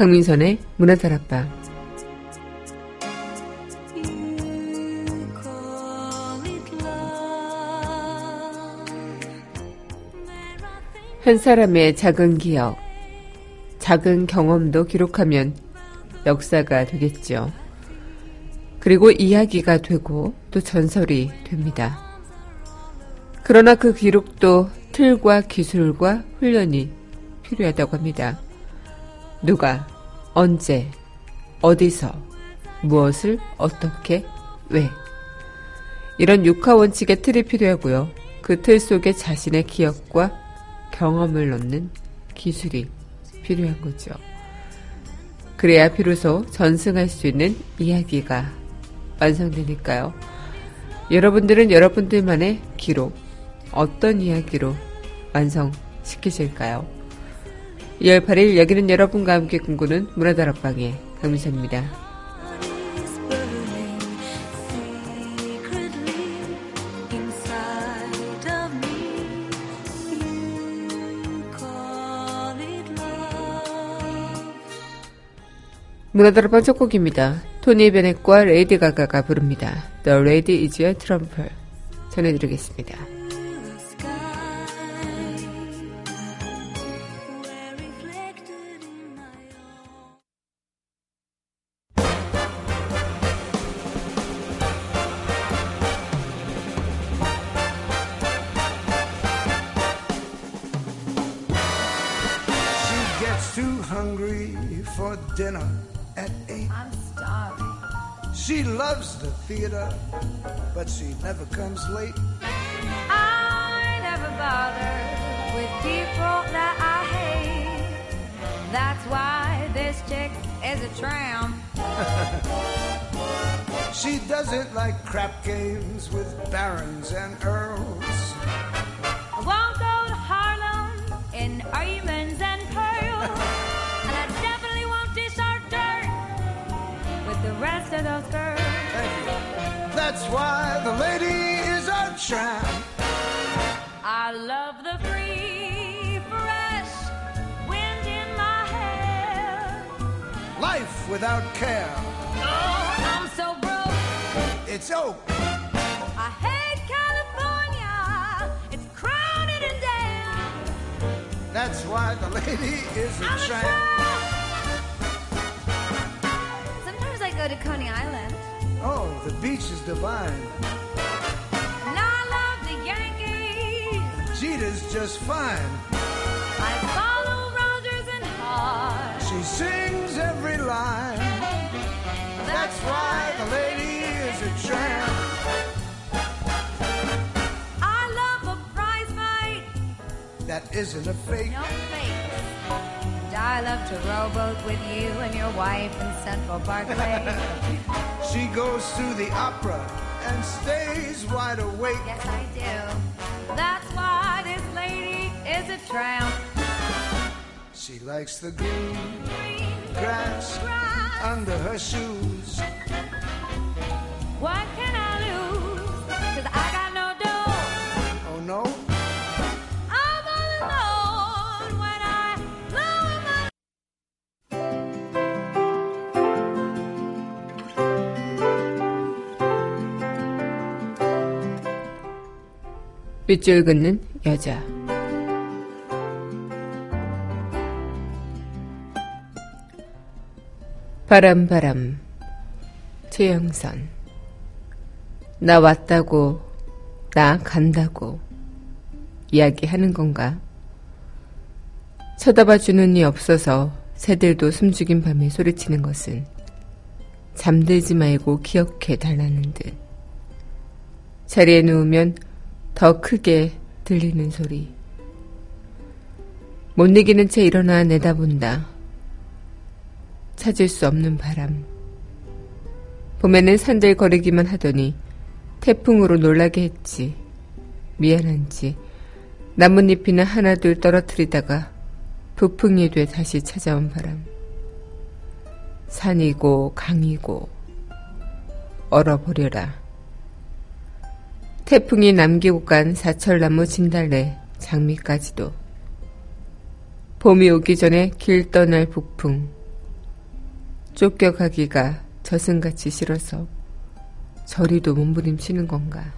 강민선의 문화다락방 한 사람의 작은 기억, 작은 경험도 기록하면 역사가 되겠죠. 그리고 이야기가 되고 또 전설이 됩니다. 그러나 그 기록도 틀과 기술과 훈련이 필요하다고 합니다. 누가, 언제, 어디서, 무엇을, 어떻게, 왜. 이런 육하 원칙의 틀이 필요하고요. 그 틀 속에 자신의 기억과 경험을 넣는 기술이 필요한 거죠. 그래야 비로소 전승할 수 있는 이야기가 완성되니까요. 여러분들은 여러분들만의 기록, 어떤 이야기로 완성시키실까요? 2월 8일 여기는 여러분과 함께 꿈꾸는 문화다락방의 강민선입니다. 문화다락방 첫 곡입니다. 토니 베넷과 레이디 가가가 부릅니다. The Lady is a Trumper 전해드리겠습니다. Theater, but she never comes late. I never bother with people that I hate. That's why this chick is a tramp. she doesn't like crap games with barons and earls. I won't go to Harlem in diamonds and pearls. and I definitely won't dish our dirt with the rest of those girls. That's why the lady is a tramp. I love the free, fresh wind in my hair. Life without care. Oh, I'm so broke. It's oak. I hate California. It's crowded and damn. That's why the lady is a I'm tramp. A tramp. Sometimes I go to Coney Island. Oh, the beach is divine. And I love the Yankees. Jeter's just fine. I follow Rogers and Hart. She sings every line. That's why the lady is a tramp. I love a prize fight. That isn't a fake. No fake. And I love to rowboat with you and your wife in Central Parkway. She goes to the opera and stays wide awake. yes, I do. That's why this lady is a tramp. She likes the green Green grass grass. under her shoes. What 밑줄 긋는 여자. 바람 바람 최영선 나 왔다고 나 간다고 이야기하는 건가? 쳐다봐 주는 이 없어서 새들도 숨죽인 밤에 소리치는 것은 잠들지 말고 기억해 달라는 듯 자리에 누우면 더 크게 들리는 소리. 못 이기는 채 일어나 내다본다. 찾을 수 없는 바람. 봄에는 산들 거리기만 하더니 태풍으로 놀라게 했지. 미안한지 나뭇잎이나 하나둘 떨어뜨리다가 부풍이 돼 다시 찾아온 바람. 산이고 강이고 얼어버려라. 태풍이 남기고 간 사철나무 진달래 장미까지도 봄이 오기 전에 길 떠날 북풍 쫓겨가기가 저승같이 싫어서 저리도 몸부림치는 건가.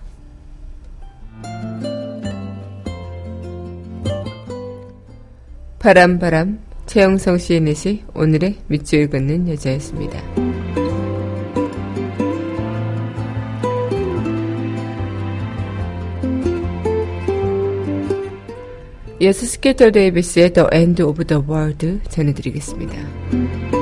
바람바람 최영성 시인넷이 오늘의 밑줄 긋는 여자였습니다. 이어서 스케터 데이비스의 The End of the World 전해드리겠습니다.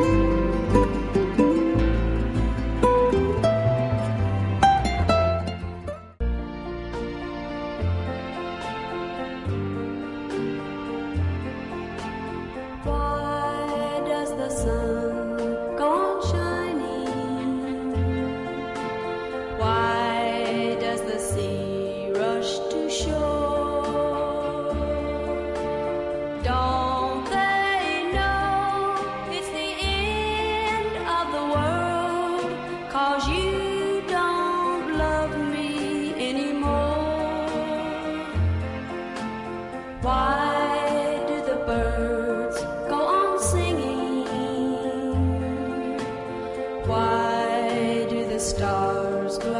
Stars glow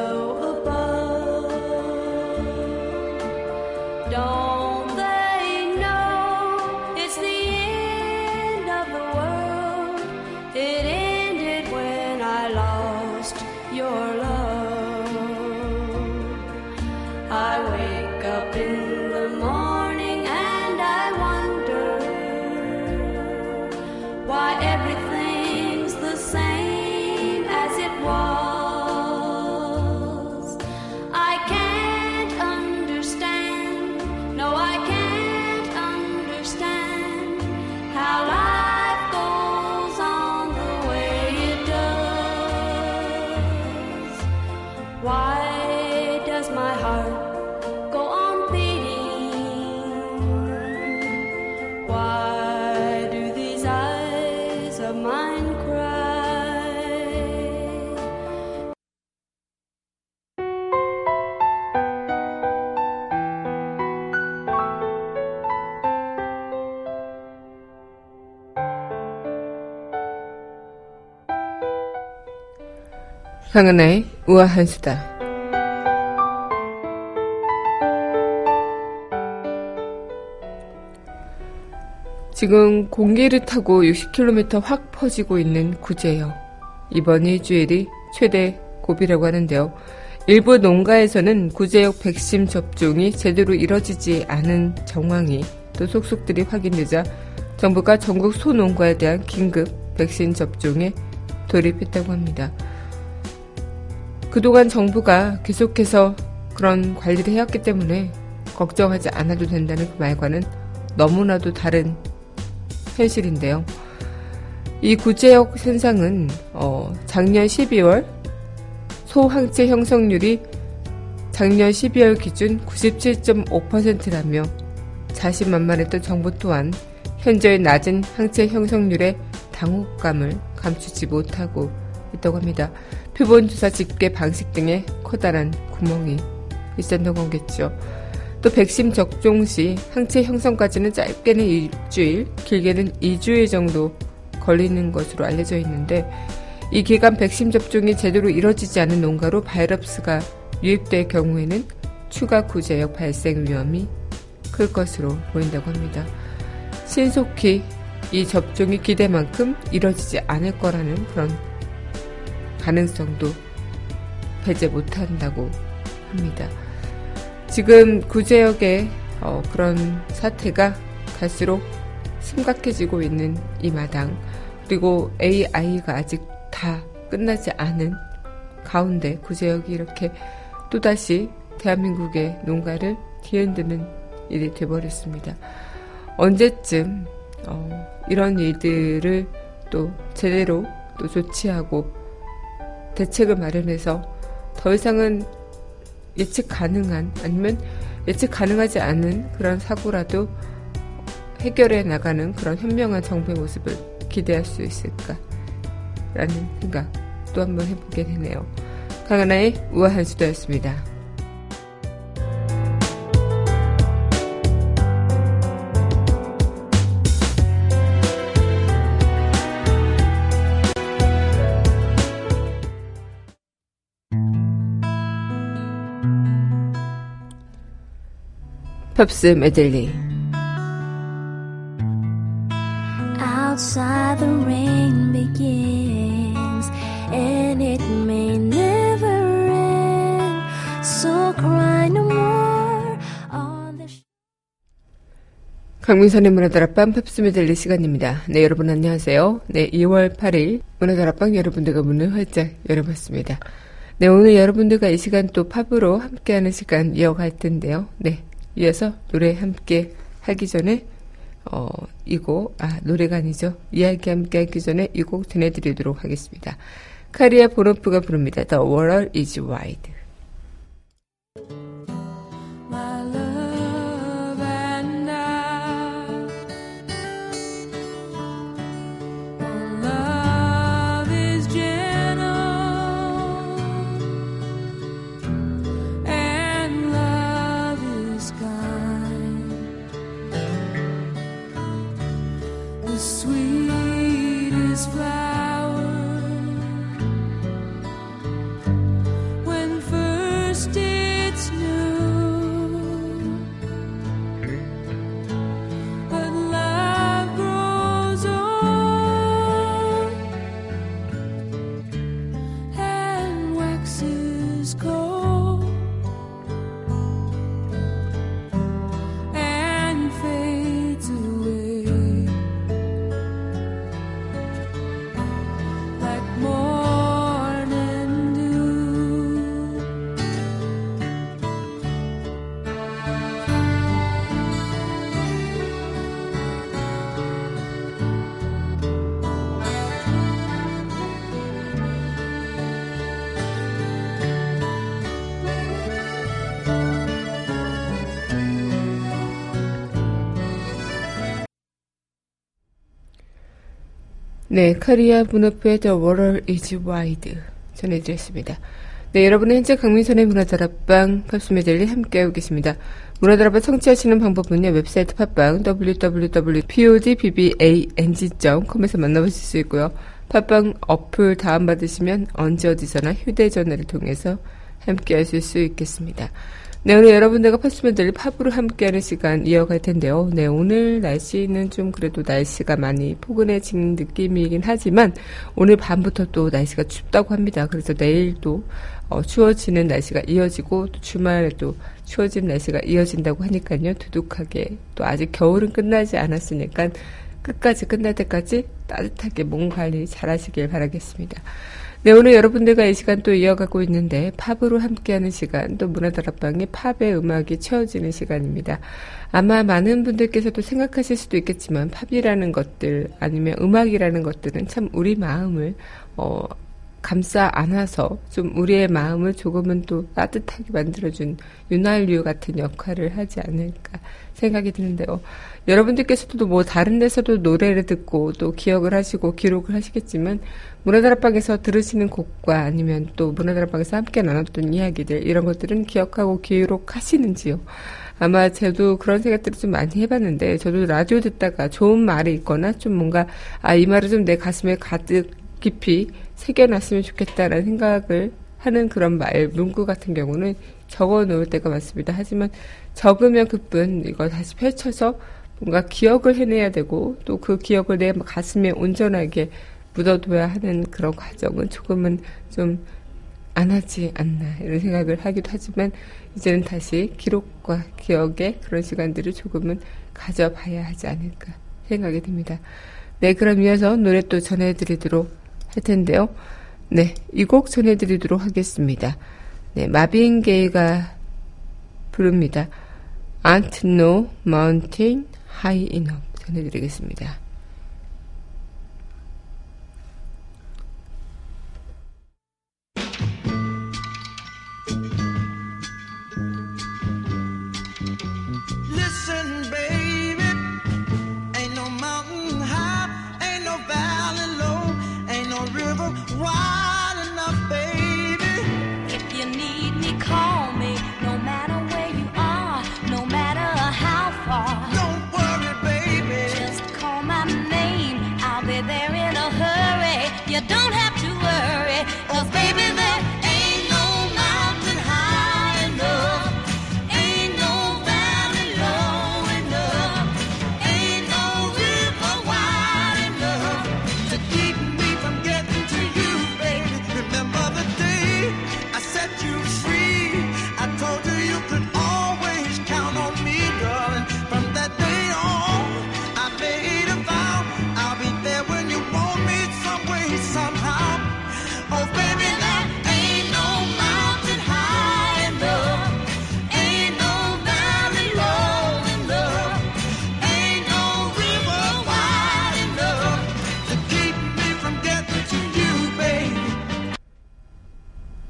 강은하의 우아한 수다. 지금 공기를 타고 60km 확 퍼지고 있는 구제역. 이번 일주일이 최대 고비라고 하는데요. 일부 농가에서는 구제역 백신 접종이 제대로 이뤄지지 않은 정황이 또 속속들이 확인되자 정부가 전국 소농가에 대한 긴급 백신 접종에 돌입했다고 합니다. 그동안 정부가 계속해서 그런 관리를 해왔기 때문에 걱정하지 않아도 된다는 그 말과는 너무나도 다른 현실인데요. 이 구제역 현상은 어, 작년 12월 소항체 형성률이 작년 12월 기준 97.5%라며 자신만만했던 정부 또한 현재의 낮은 항체 형성률에 당혹감을 감추지 못하고 있다고 합니다. 표본조사 집계 방식 등에 커다란 구멍이 있었던 거겠죠. 또 백신 접종 시 항체 형성까지는 짧게는 일주일, 길게는 2주일 정도 걸리는 것으로 알려져 있는데 이 기간 백신 접종이 제대로 이뤄지지 않은 농가로 바이러스가 유입될 경우에는 추가 구제역 발생 위험이 클 것으로 보인다고 합니다. 신속히 이 접종이 기대만큼 이뤄지지 않을 거라는 그런 가능성도 배제 못한다고 합니다. 지금 구제역의 어, 그런 사태가 갈수록 심각해지고 있는 이 마당 그리고 AI가 아직 다 끝나지 않은 가운데 구제역이 이렇게 또다시 대한민국의 농가를 뒤흔드는 일이 돼버렸습니다. 언제쯤 어, 이런 일들을 또 제대로 또 조치하고 대책을 마련해서 더 이상은 예측 가능한 아니면 예측 가능하지 않은 그런 사고라도 해결해 나가는 그런 현명한 정부의 모습을 기대할 수 있을까라는 생각 또 한번 해보게 되네요. 강하나의 우아한 수다였습니다. 팝스 메들리 Outside the rain begins and it may never end. So cry no more on the 강민선의 문화다락방 팝스 메들리 시간입니다. 네, 여러분 안녕하세요. 네, 2월 8일 문화다락방 여러분들과 문을 활짝 열어봤습니다. 네, 오늘 여러분들과 이 시간 또 팝으로 함께하는 시간 이어갈 텐데요. 네, 이어서 노래 함께 하기 전에 어, 이 곡, 아, 노래가 아니죠. 이야기 함께 하기 전에 이 곡 전해드리도록 하겠습니다. 카리아 보노프가 부릅니다. The World is Wide. 네, 칼라 보노프의 The Water is Wide 전해드렸습니다. 네, 여러분은 현재 강민선의 문화다락방 팝스 메들리 함께하고 계십니다. 문화다락방 청취하시는 방법은요, 웹사이트 팟빵 www.podbbang.com에서 만나보실 수 있고요. 팟빵 어플 다운받으시면 언제 어디서나 휴대전화를 통해서 함께하실 수 있겠습니다. 네, 오늘 여러분들과 팝스메들리 팝으로 함께하는 시간 이어갈 텐데요. 네, 오늘 날씨는 좀 그래도 날씨가 많이 포근해진 느낌이긴 하지만 오늘 밤부터 또 날씨가 춥다고 합니다. 그래서 내일도 어, 추워지는 날씨가 이어지고 또 주말에 또 추워진 날씨가 이어진다고 하니까요. 두둑하게 또 아직 겨울은 끝나지 않았으니까 끝까지 끝날 때까지 따뜻하게 몸 관리 잘 하시길 바라겠습니다. 네, 오늘 여러분들과 이 시간 또 이어가고 있는데 팝으로 함께하는 시간, 또 문화다락방에 팝의 음악이 채워지는 시간입니다. 아마 많은 분들께서도 생각하실 수도 있겠지만 팝이라는 것들 아니면 음악이라는 것들은 참 우리 마음을 어, 감싸 안아서 좀 우리의 마음을 조금은 또 따뜻하게 만들어준 윤활유 같은 역할을 하지 않을까 생각이 드는데요. 여러분들께서도 뭐 다른 데서도 노래를 듣고 또 기억을 하시고 기록을 하시겠지만 문화다락방에서 들으시는 곡과 아니면 또 문화다락방에서 함께 나눴던 이야기들 이런 것들은 기억하고 기록하시는지요? 아마 저도 그런 생각들을 좀 많이 해봤는데 저도 라디오 듣다가 좋은 말이 있거나 좀 뭔가 아 이 말을 좀 내 가슴에 가득 깊이 새겨놨으면 좋겠다라는 생각을 하는 그런 말 문구 같은 경우는 적어 놓을 때가 많습니다. 하지만 적으면 그뿐 이걸 다시 펼쳐서 뭔가 기억을 해내야 되고 또 그 기억을 내 가슴에 온전하게 묻어둬야 하는 그런 과정은 조금은 좀 안 하지 않나 이런 생각을 하기도 하지만 이제는 다시 기록과 기억의 그런 시간들을 조금은 가져봐야 하지 않을까 생각이 듭니다. 네, 그럼 이어서 노래 또 전해드리도록 할 텐데요. 네, 이 곡 전해드리도록 하겠습니다. 네, 마빈 게이가 부릅니다. Aren't no mountain high enough 전해드리겠습니다.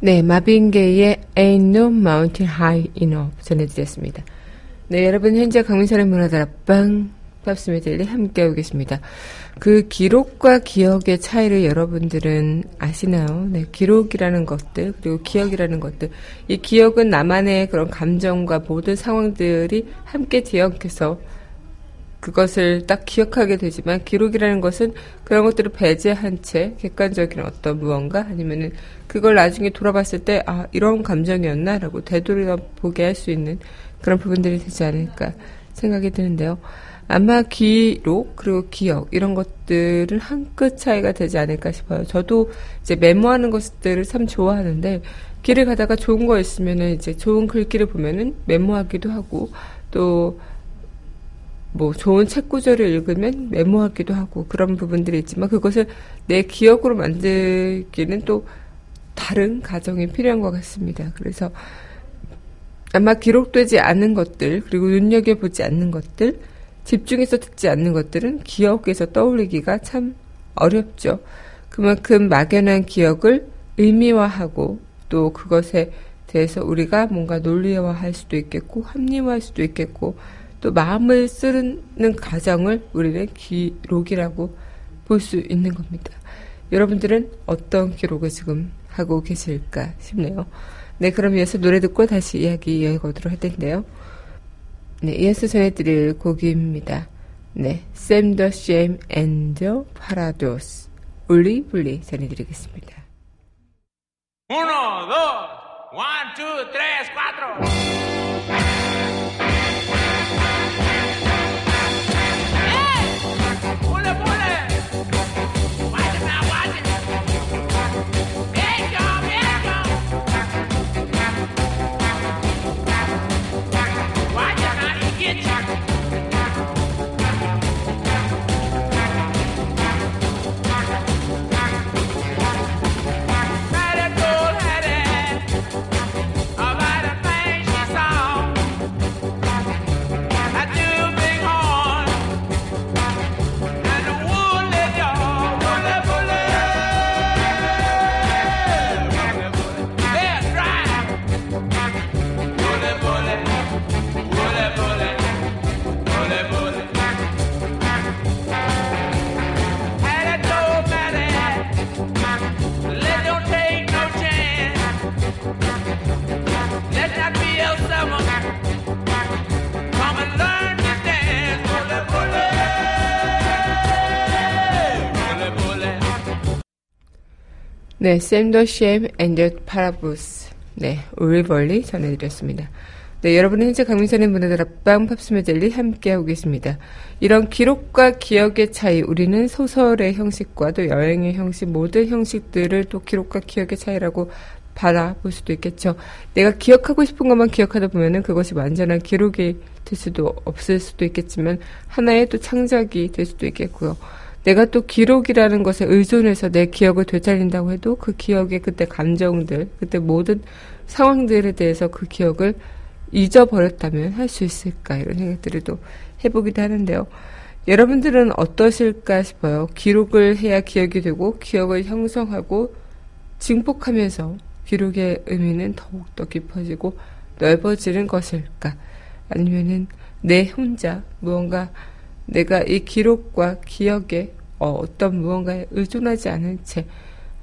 네, 마빈 게이의 Ain't No Mountain High Enough 전해드렸습니다. 네, 여러분 현재 강민선의 문화다락방 팝스메들리 함께하고 계십니다. 그 기록과 기억의 차이를 여러분들은 아시나요? 네, 기록이라는 것들 그리고 기억이라는 것들 이 기억은 나만의 그런 감정과 모든 상황들이 함께 뒤엉켜서 그것을 딱 기억하게 되지만 기록이라는 것은 그런 것들을 배제한 채 객관적인 어떤 무언가 아니면은 그걸 나중에 돌아봤을 때 아 이런 감정이었나라고 되돌아보게 할 수 있는 그런 부분들이 되지 않을까 생각이 드는데요. 아마 기록 그리고 기억 이런 것들은 한 끗 차이가 되지 않을까 싶어요. 저도 이제 메모하는 것들을 참 좋아하는데 길을 가다가 좋은 거 있으면은 이제 좋은 글귀를 보면은 메모하기도 하고 또 뭐 좋은 책 구절을 읽으면 메모하기도 하고 그런 부분들이 있지만 그것을 내 기억으로 만들기는 또 다른 과정이 필요한 것 같습니다. 그래서 아마 기록되지 않은 것들 그리고 눈여겨보지 않는 것들 집중해서 듣지 않는 것들은 기억에서 떠올리기가 참 어렵죠. 그만큼 막연한 기억을 의미화하고 또 그것에 대해서 우리가 뭔가 논리화할 수도 있겠고 합리화할 수도 있겠고 또 마음을 쓰는 과정을 우리는 기록이라고 볼 수 있는 겁니다. 여러분들은 어떤 기록을 지금 하고 계실까 싶네요. 네, 그럼 이어서 노래 듣고 다시 이야기 이어가도록 할 텐데요. 네, 이어서 전해드릴 곡입니다. 네, Sam the Shame and the Paradox. 울리 불리 전해드리겠습니다. Uno, dos. 네, Shame and the Paradox. 네, 울리벌리 전해드렸습니다. 네, 여러분은 현재 강민선의 문화들 앞방 팝스메들리 함께하고 계십니다. 이런 기록과 기억의 차이, 우리는 소설의 형식과 또 여행의 형식, 모든 형식들을 또 기록과 기억의 차이라고 바라볼 수도 있겠죠. 내가 기억하고 싶은 것만 기억하다 보면은 그것이 완전한 기록이 될 수도 없을 수도 있겠지만 하나의 또 창작이 될 수도 있겠고요. 내가 또 기록이라는 것에 의존해서 내 기억을 되살린다고 해도 그 기억의 그때 감정들, 그때 모든 상황들에 대해서 그 기억을 잊어버렸다면 할 수 있을까 이런 생각들을 또 해보기도 하는데요. 여러분들은 어떠실까 싶어요. 기록을 해야 기억이 되고 기억을 형성하고 증폭하면서 기록의 의미는 더욱더 깊어지고 넓어지는 것일까? 아니면은 내 혼자 무언가 내가 이 기록과 기억에 어, 떤 무언가에 의존하지 않은 채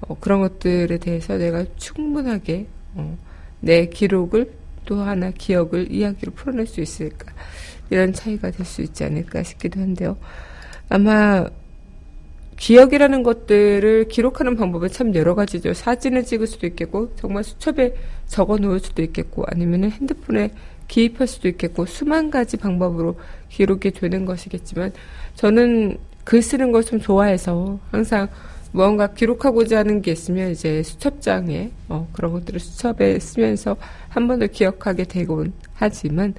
어, 그런 것들에 대해서 내가 충분하게 어, 내 기록을 또 하나 기억을 이야기로 풀어낼 수 있을까 이런 차이가 될 수 있지 않을까 싶기도 한데요. 아마 기억이라는 것들을 기록하는 방법은 참 여러 가지죠. 사진을 찍을 수도 있겠고, 정말 수첩에 적어 놓을 수도 있겠고, 아니면은 핸드폰에 기입할 수도 있겠고, 수만 가지 방법으로 기록이 되는 것이겠지만, 저는 글 쓰는 걸 좀 좋아해서 항상 무언가 기록하고자 하는 게 있으면 이제 수첩장에, 어, 그런 것들을 수첩에 쓰면서 한 번 더 기억하게 되곤 하지만,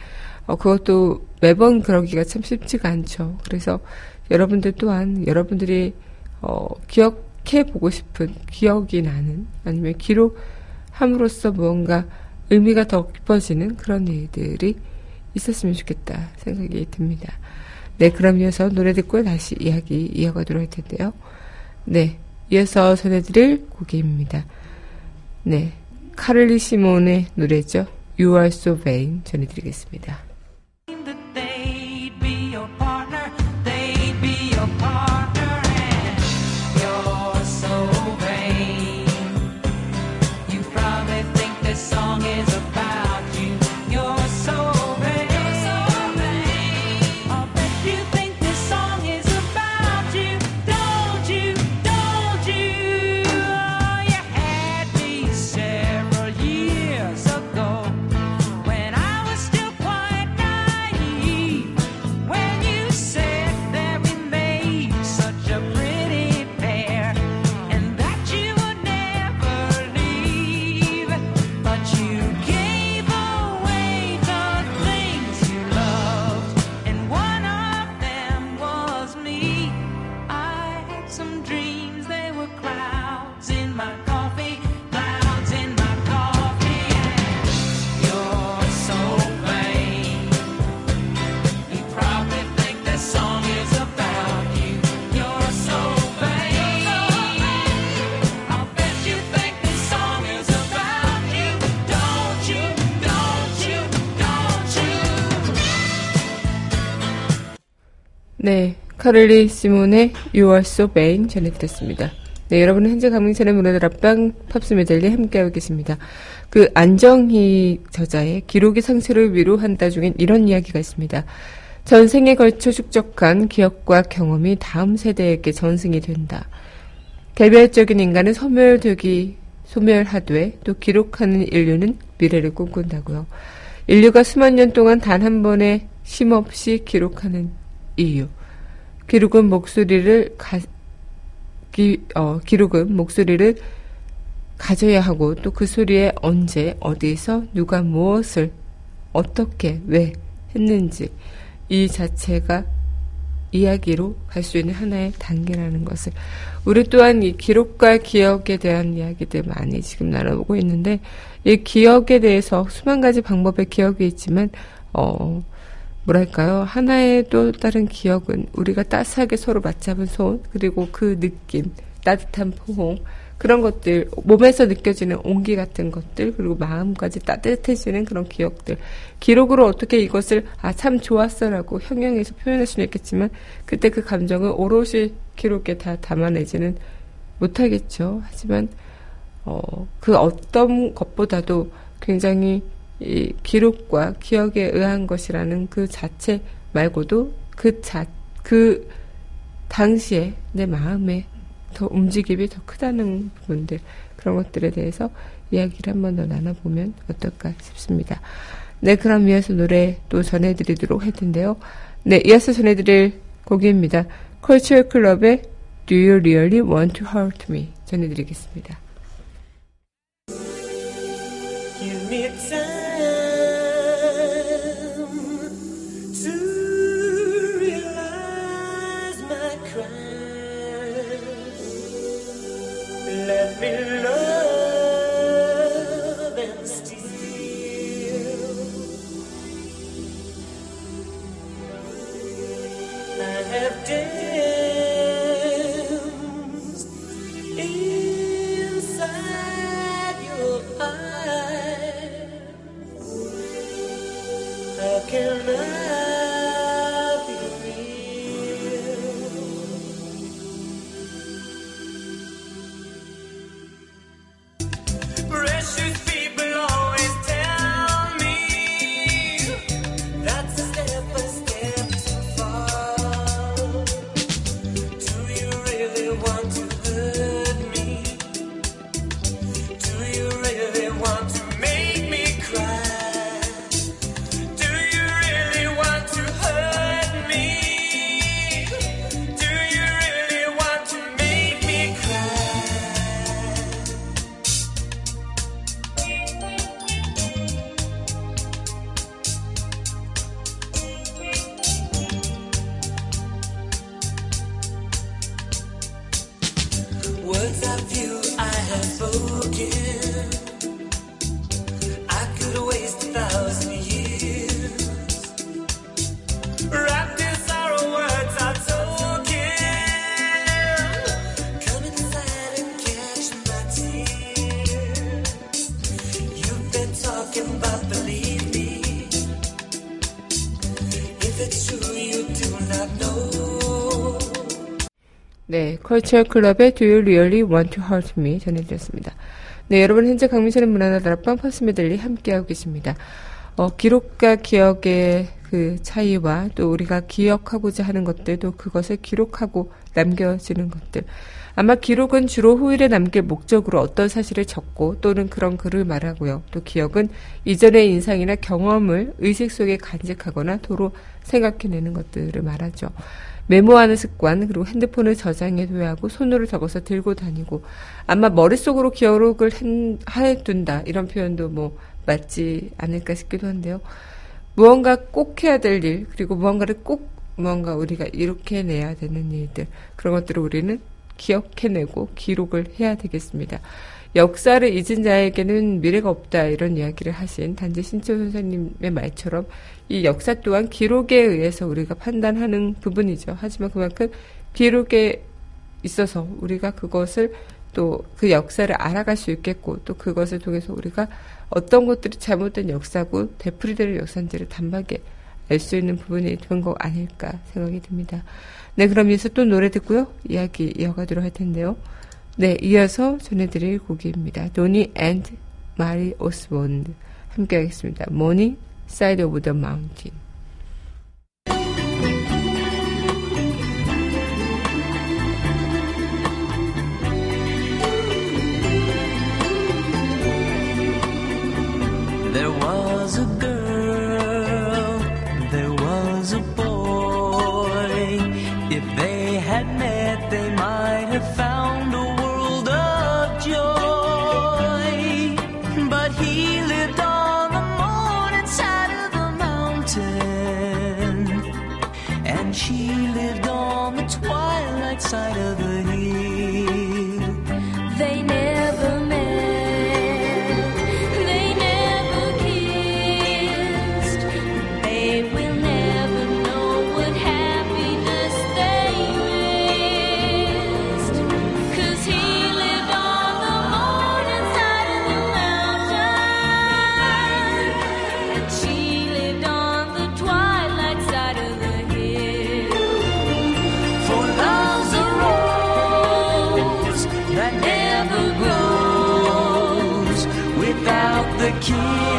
어, 그것도 매번 그러기가 참 쉽지가 않죠. 그래서 여러분들 또한 여러분들이 어, 기억해 보고 싶은 기억이 나는 아니면 기록함으로써 무언가 의미가 더 깊어지는 그런 일들이 있었으면 좋겠다 생각이 듭니다. 네, 그럼 이어서 노래 듣고 다시 이야기 이어가도록 할 텐데요. 네, 이어서 전해드릴 곡입니다. 네, 카를리 시몬의 노래죠. You Are So Vain 전해드리겠습니다. 네, 카를리 시몬의 You Are So Vain 전해드렸습니다. 네, 여러분은 현재 강민선의 문화들 앞방 팝스 메들리 함께하고 계십니다. 그 안정희 저자의 기록이 상처를 위로한다 중엔 이런 이야기가 있습니다. 전생에 걸쳐 축적한 기억과 경험이 다음 세대에게 전승이 된다. 개별적인 인간은 소멸되기, 소멸하되 또 기록하는 인류는 미래를 꿈꾼다고요. 인류가 수만 년 동안 단 한 번에 쉼없이 기록하는 이유. 기록은 목소리를 가, 기, 어, 기록은 목소리를 가져야 하고 또 그 소리에 언제, 어디서, 누가 무엇을, 어떻게, 왜 했는지 이 자체가 이야기로 갈 수 있는 하나의 단계라는 것을. 우리 또한 이 기록과 기억에 대한 이야기들 많이 지금 나눠보고 있는데 이 기억에 대해서 수만 가지 방법의 기억이 있지만 어 뭐랄까요? 하나의 또 다른 기억은 우리가 따스하게 서로 맞잡은 손 그리고 그 느낌 따뜻한 포옹 그런 것들 몸에서 느껴지는 온기 같은 것들 그리고 마음까지 따뜻해지는 그런 기억들. 기록으로 어떻게 이것을 아 참 좋았어라고 형용해서 표현할 수는 있겠지만 그때 그 감정을 오롯이 기록에 다 담아내지는 못하겠죠. 하지만 어, 그 어떤 것보다도 굉장히 이 기록과 기억에 의한 것이라는 그 자체 말고도 그 자, 그 당시에 내 마음에 더 움직임이 더 크다는 부분들, 그런 것들에 대해서 이야기를 한 번 더 나눠보면 어떨까 싶습니다. 네, 그럼 이어서 노래 또 전해드리도록 할 텐데요. 네, 이어서 전해드릴 곡입니다. 컬처 클럽의 Do You Really Want to Hurt Me 전해드리겠습니다. 컬처 클럽의 Do You Really Want to Hurt Me 전해드렸습니다. 네, 여러분 현재 강민선의 문화다락방 팝스 메들리 함께하고 계십니다. 어, 기록과 기억의 그 차이와 또 우리가 기억하고자 하는 것들도 그것을 기록하고 남겨지는 것들. 아마 기록은 주로 후일에 남길 목적으로 어떤 사실을 적고 또는 그런 글을 말하고요. 또 기억은 이전의 인상이나 경험을 의식 속에 간직하거나 도로 생각해내는 것들을 말하죠. 메모하는 습관, 그리고 핸드폰을 저장해둬야 하고 손으로 적어서 들고 다니고 아마 머릿속으로 기억을 한- 해둔다 이런 표현도 뭐 맞지 않을까 싶기도 한데요. 무언가 꼭 해야 될 일, 그리고 무언가를 꼭 무언가 우리가 이렇게 내야 되는 일들, 그런 것들을 우리는 기억해내고 기록을 해야 되겠습니다. 역사를 잊은 자에게는 미래가 없다 이런 이야기를 하신 단지 신채호 선생님의 말처럼 이 역사 또한 기록에 의해서 우리가 판단하는 부분이죠. 하지만 그만큼 기록에 있어서 우리가 그것을 또 그 역사를 알아갈 수 있겠고 또 그것을 통해서 우리가 어떤 것들이 잘못된 역사고 되풀이될 역사인지를 단박에 알 수 있는 부분이 된 거 아닐까 생각이 듭니다. 네, 그럼 이어서 또 노래 듣고요. 이야기 이어가도록 할 텐데요. 네, 이어서 전해드릴 곡입니다. 도니 앤드 마리 오스본드 함께 하겠습니다. Morning Side of the Mountain. There was a girl, kiss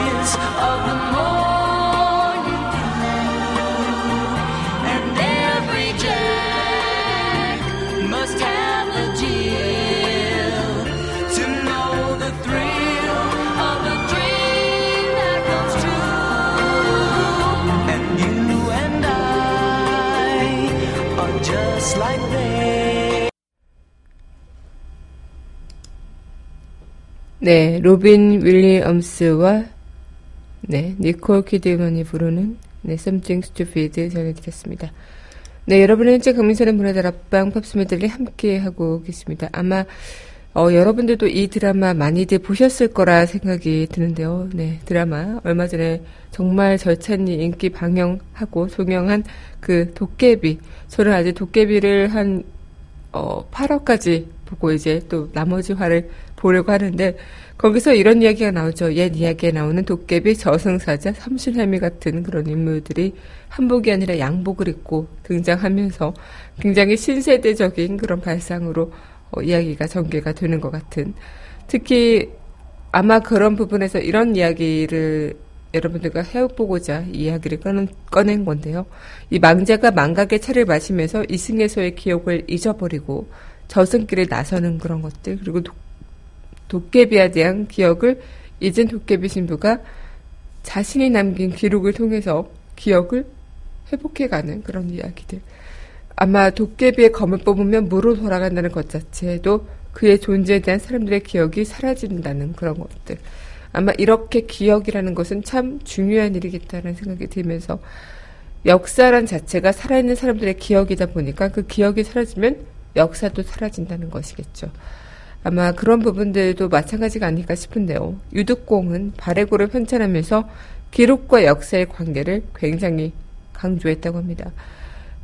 네, 로비 윌리엄스와 네, 니콜 키드만이 부르는 네, Something Stupid 전해드렸습니다. 네, 여러분은 현재 강민선의 문화다락방 팝스메들리 함께 하고 계십니다. 아마 어, 여러분들도 이 드라마 많이들 보셨을 거라 생각이 드는데요. 네, 드라마 얼마 전에 정말 절찬리 인기 방영하고 종영한 그 도깨비. 저는 아직 도깨비를 한 어, 8화까지 보고 이제 또 나머지 화를 보려고 하는데 거기서 이런 이야기가 나오죠. 옛 이야기에 나오는 도깨비 저승사자 삼신할미 같은 그런 인물들이 한복이 아니라 양복을 입고 등장하면서 굉장히 신세대적인 그런 발상으로 어, 이야기가 전개가 되는 것 같은 특히 아마 그런 부분에서 이런 이야기를 여러분들과 해보고자 이 이야기를 꺼낸, 꺼낸 건데요. 이 망자가 망각의 차를 마시면서 이승에서의 기억을 잊어버리고 저승길에 나서는 그런 것들 그리고 도, 도깨비에 대한 기억을 잊은 도깨비 신부가 자신이 남긴 기록을 통해서 기억을 회복해가는 그런 이야기들. 아마 도깨비의 검을 뽑으면 무로 돌아간다는 것 자체도 그의 존재에 대한 사람들의 기억이 사라진다는 그런 것들. 아마 이렇게 기억이라는 것은 참 중요한 일이겠다는 생각이 들면서 역사란 자체가 살아있는 사람들의 기억이다 보니까 그 기억이 사라지면 역사도 사라진다는 것이겠죠. 아마 그런 부분들도 마찬가지가 아닐까 싶은데요. 유득공은 발해고를 편찬하면서 기록과 역사의 관계를 굉장히 강조했다고 합니다.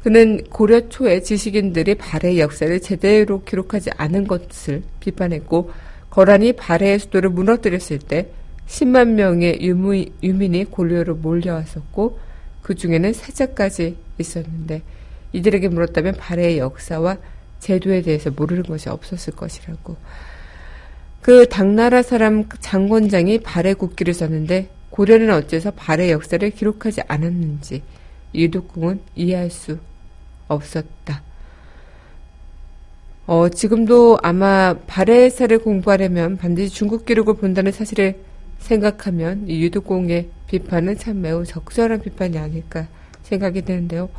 그는 고려 초에 지식인들이 발해의 역사를 제대로 기록하지 않은 것을 비판했고 거란이 발해의 수도를 무너뜨렸을 때 10만 명의 유무, 유민이 고려로 몰려왔었고 그 중에는 세자까지 있었는데 이들에게 물었다면 발해의 역사와 제도에 대해서 모르는 것이 없었을 것이라고. 그 당나라 사람 장권장이 발해 국기를 썼는데 고려는 어째서 발해 역사를 기록하지 않았는지 유독궁은 이해할 수 없었다. 어, 지금도 아마 발해사를 공부하려면 반드시 중국 기록을 본다는 사실을 생각하면 이 유독공의 비판은 참 매우 적절한 비판이 아닐까 생각이 드는데요.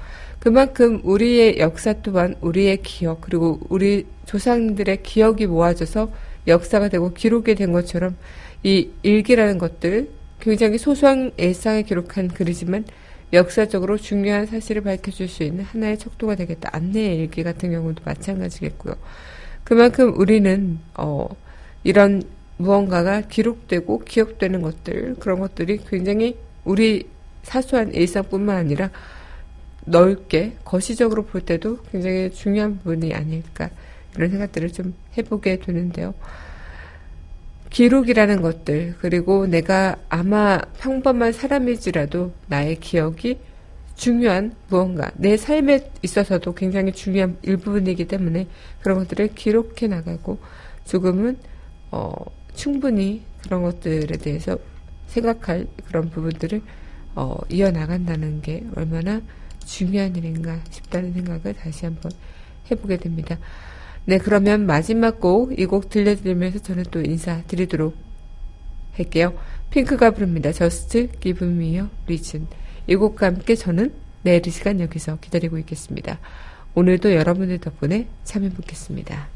그만큼 우리의 역사 또한 우리의 기억 그리고 우리 조상들의 기억이 모아져서 역사가 되고 기록이 된 것처럼 이 일기라는 것들 굉장히 소소한 일상을 기록한 글이지만 역사적으로 중요한 사실을 밝혀줄 수 있는 하나의 척도가 되겠다. 안내의 일기 같은 경우도 마찬가지겠고요. 그만큼 우리는 어, 이런 무언가가 기록되고 기억되는 것들 그런 것들이 굉장히 우리 사소한 일상뿐만 아니라 넓게 거시적으로 볼 때도 굉장히 중요한 부분이 아닐까 이런 생각들을 좀 해보게 되는데요. 기록이라는 것들, 그리고 내가 아마 평범한 사람일지라도 나의 기억이 중요한 무언가, 내 삶에 있어서도 굉장히 중요한 일부분이기 때문에 그런 것들을 기록해 나가고 조금은, 어, 충분히 그런 것들에 대해서 생각할 그런 부분들을, 어, 이어나간다는 게 얼마나 중요한 일인가 싶다는 생각을 다시 한번 해보게 됩니다. 네, 그러면 마지막 곡, 이 곡 들려드리면서 저는 또 인사드리도록 할게요. 핑크가 부릅니다. Just Give Me a Reason. 이 곡과 함께 저는 내일 이 시간 여기서 기다리고 있겠습니다. 오늘도 여러분들 덕분에 참여해보겠습니다.